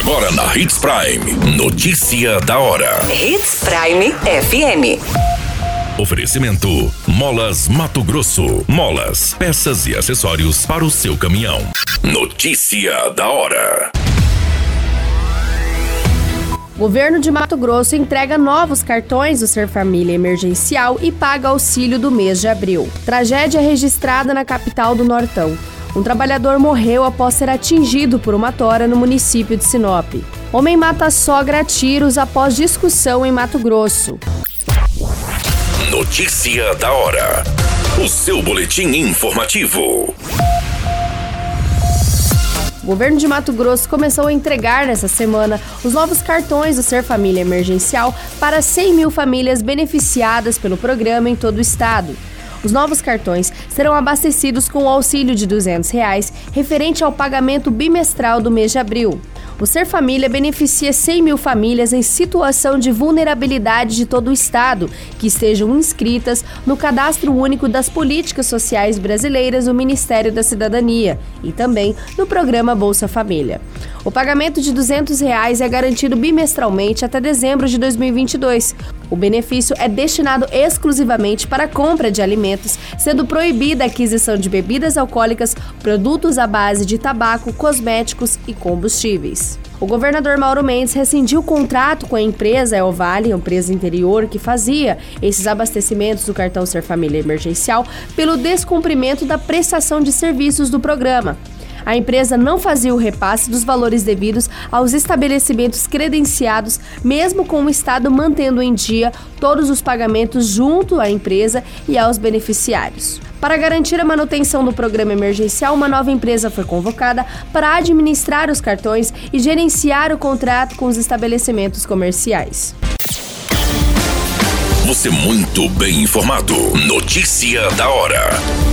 Agora na Hits Prime. Notícia da hora. Hits Prime FM. Oferecimento: Molas Mato Grosso. Molas, peças e acessórios para o seu caminhão. Notícia da hora. Governo de Mato Grosso entrega novos cartões do Ser Família Emergencial e paga auxílio do mês de abril. Tragédia registrada na capital do Nortão. Um trabalhador morreu após ser atingido por uma tora no município de Sinop. Homem mata sogra a tiros após discussão em Mato Grosso. Notícia da hora. O seu boletim informativo. O governo de Mato Grosso começou a entregar nessa semana os novos cartões do Ser Família Emergencial para 100 mil famílias beneficiadas pelo programa em todo o estado. Os novos cartões serão abastecidos com o auxílio de 200 reais, referente ao pagamento bimestral do mês de abril. O Ser Família beneficia 100 mil famílias em situação de vulnerabilidade de todo o Estado que estejam inscritas no Cadastro Único das Políticas Sociais Brasileiras do Ministério da Cidadania e também no programa Bolsa Família. O pagamento de 200 reais é garantido bimestralmente até dezembro de 2022. O benefício é destinado exclusivamente para a compra de alimentos, sendo proibida a aquisição de bebidas alcoólicas, produtos à base de tabaco, cosméticos e combustíveis. O governador Mauro Mendes rescindiu o contrato com a empresa Elvale, empresa interior que fazia esses abastecimentos do cartão Ser Família Emergencial, pelo descumprimento da prestação de serviços do programa a empresa não fazia o repasse dos valores devidos aos estabelecimentos credenciados, mesmo com o Estado mantendo em dia todos os pagamentos junto à empresa e aos beneficiários. Para garantir a manutenção do programa emergencial, uma nova empresa foi convocada para administrar os cartões e gerenciar o contrato com os estabelecimentos comerciais. Você muito bem informado. Notícia da hora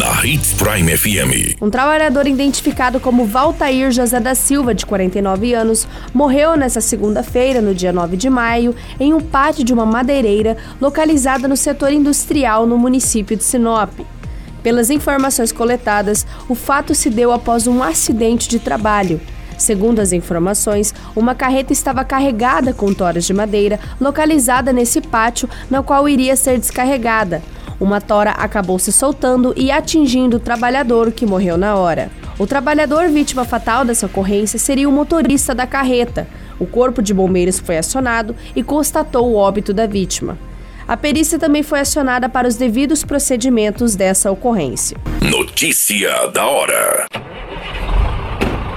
na Hits Prime FM. Um trabalhador identificado como Valtair José da Silva, de 49 anos, morreu nesta segunda-feira, no dia 9 de maio, em um pátio de uma madeireira localizada no setor industrial no município de Sinop. Pelas informações coletadas, o fato se deu após um acidente de trabalho. Segundo as informações, uma carreta estava carregada com toras de madeira localizada nesse pátio, na qual iria ser descarregada. Uma tora acabou se soltando e atingindo o trabalhador, que morreu na hora. O trabalhador vítima fatal dessa ocorrência seria o motorista da carreta. O corpo de bombeiros foi acionado e constatou o óbito da vítima. A perícia também foi acionada para os devidos procedimentos dessa ocorrência. Notícia da hora.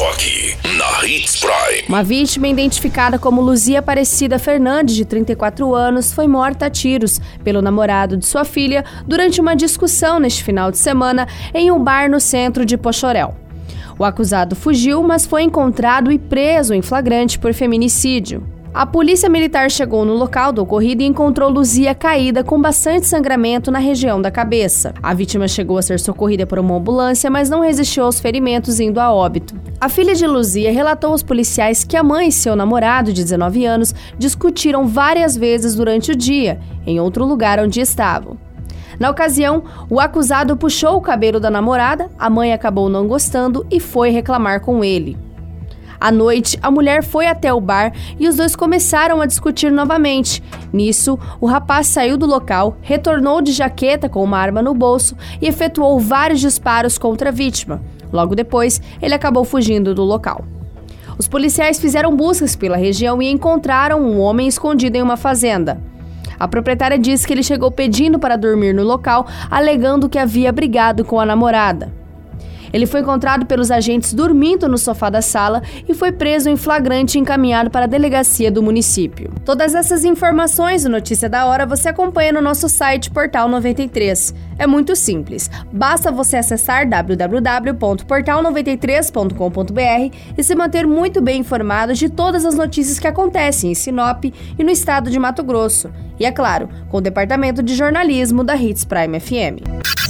Só aqui, na Hits Prime. Uma vítima identificada como Luzia Aparecida Fernandes, de 34 anos, foi morta a tiros pelo namorado de sua filha durante uma discussão neste final de semana em um bar no centro de Pochorel. O acusado fugiu, mas foi encontrado e preso em flagrante por feminicídio. A polícia militar chegou no local do ocorrido e encontrou Luzia caída com bastante sangramento na região da cabeça. A vítima chegou a ser socorrida por uma ambulância, mas não resistiu aos ferimentos, indo a óbito. A filha de Luzia relatou aos policiais que a mãe e seu namorado, de 19 anos, discutiram várias vezes durante o dia, em outro lugar onde estavam. Na ocasião, o acusado puxou o cabelo da namorada, a mãe acabou não gostando e foi reclamar com ele. À noite, a mulher foi até o bar e os dois começaram a discutir novamente. Nisso, o rapaz saiu do local, retornou de jaqueta com uma arma no bolso e efetuou vários disparos contra a vítima. Logo depois, ele acabou fugindo do local. Os policiais fizeram buscas pela região e encontraram um homem escondido em uma fazenda. A proprietária disse que ele chegou pedindo para dormir no local, alegando que havia brigado com a namorada. Ele foi encontrado pelos agentes dormindo no sofá da sala e foi preso em flagrante e encaminhado para a delegacia do município. Todas essas informações do Notícia da Hora você acompanha no nosso site Portal 93. É muito simples. Basta você acessar www.portal93.com.br e se manter muito bem informado de todas as notícias que acontecem em Sinop e no estado de Mato Grosso. E é claro, com o departamento de jornalismo da Hits Prime FM.